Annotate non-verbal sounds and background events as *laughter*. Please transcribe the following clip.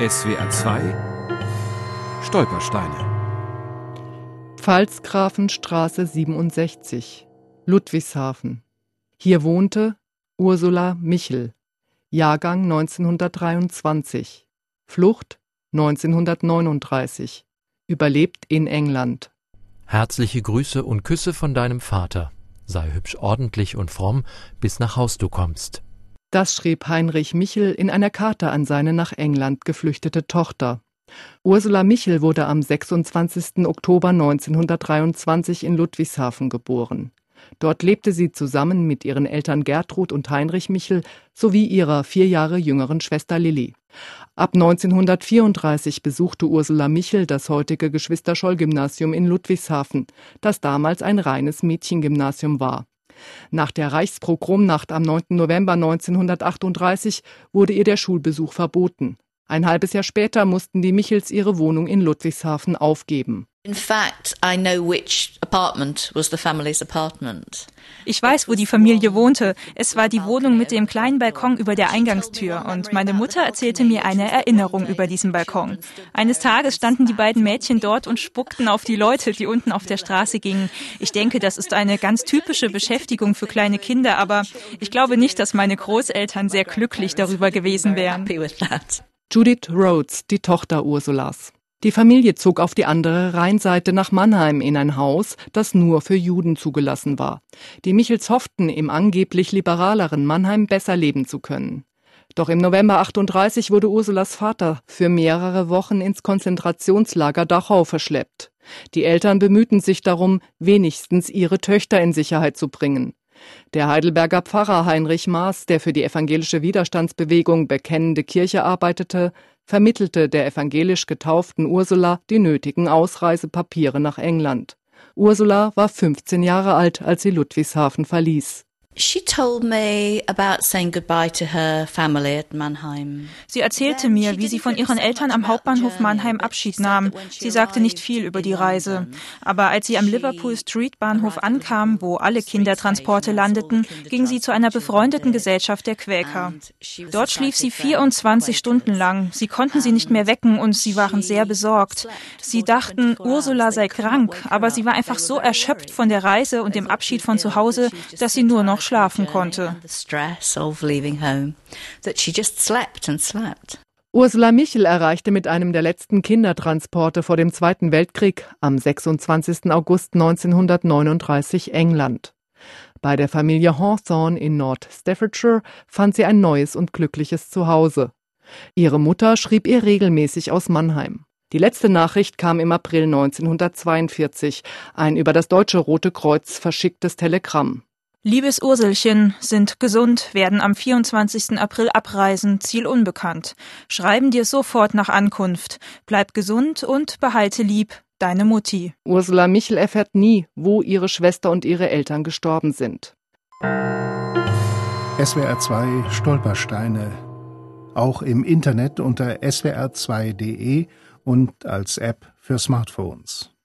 SWR 2 Stolpersteine. Pfalzgrafenstraße 67 Ludwigshafen. Hier wohnte Ursula Michel. Jahrgang 1923 Flucht 1939 Überlebt in England. Herzliche Grüße und Küsse von deinem Vater. Sei hübsch ordentlich und fromm, bis nach Haus du kommst. Das schrieb Heinrich Michel in einer Karte an seine nach England geflüchtete Tochter. Ursula Michel wurde am 26. Oktober 1923 in Ludwigshafen geboren. Dort lebte sie zusammen mit ihren Eltern Gertrud und Heinrich Michel sowie ihrer vier Jahre jüngeren Schwester Lilli. Ab 1934 besuchte Ursula Michel das heutige Geschwister-Scholl-Gymnasium in Ludwigshafen, das damals ein reines Mädchengymnasium war. Nach der Reichspogromnacht am 9. November 1938 wurde ihr der Schulbesuch verboten. Ein halbes Jahr später mussten die Michels ihre Wohnung in Ludwigshafen aufgeben. In fact, I know which apartment was the family's apartment. Ich weiß, wo die Familie wohnte. Es war die Wohnung mit dem kleinen Balkon über der Eingangstür und meine Mutter erzählte mir eine Erinnerung über diesen Balkon. Eines Tages standen die beiden Mädchen dort und spuckten auf die Leute, die unten auf der Straße gingen. Ich denke, das ist eine *laughs* ganz typische Beschäftigung für kleine Kinder, aber ich glaube nicht, dass meine Großeltern sehr glücklich darüber gewesen wären. Judith Rhodes, die Tochter Ursulas. Die Familie zog auf die andere Rheinseite nach Mannheim in ein Haus, das nur für Juden zugelassen war. Die Michels hofften, im angeblich liberaleren Mannheim besser leben zu können. Doch im November 38 wurde Ursulas Vater für mehrere Wochen ins Konzentrationslager Dachau verschleppt. Die Eltern bemühten sich darum, wenigstens ihre Töchter in Sicherheit zu bringen. Der Heidelberger Pfarrer Heinrich Maas, der für die evangelische Widerstandsbewegung Bekennende Kirche arbeitete, vermittelte der evangelisch getauften Ursula die nötigen Ausreisepapiere nach England. Ursula war 15 Jahre alt, als sie Ludwigshafen verließ. She told me about saying goodbye to her family at Mannheim. Sie erzählte mir, wie sie von ihren Eltern am Hauptbahnhof Mannheim Abschied nahm. Sie sagte nicht viel über die Reise. Aber als sie am Liverpool Street Bahnhof ankam, wo alle Kindertransporte landeten, ging sie zu einer befreundeten Gesellschaft der Quäker. Dort schlief sie 24 Stunden lang. Sie konnten sie nicht mehr wecken und sie waren sehr besorgt. Sie dachten, Ursula sei krank, aber sie war einfach so erschöpft von der Reise und dem Abschied von zu Hause, dass sie nur noch schlafen konnte. Ursula Michel erreichte mit einem der letzten Kindertransporte vor dem Zweiten Weltkrieg am 26. August 1939 England. Bei der Familie Hawthorne in North Staffordshire fand sie ein neues und glückliches Zuhause. Ihre Mutter schrieb ihr regelmäßig aus Mannheim. Die letzte Nachricht kam im April 1942, ein über das Deutsche Rote Kreuz verschicktes Telegramm. Liebes Urselchen, sind gesund, werden am 24. April abreisen, Ziel unbekannt. Schreiben dir sofort nach Ankunft. Bleib gesund und behalte lieb, deine Mutti. Ursula Michel erfährt nie, wo ihre Schwester und ihre Eltern gestorben sind. SWR 2 Stolpersteine. Auch im Internet unter swr2.de und als App für Smartphones.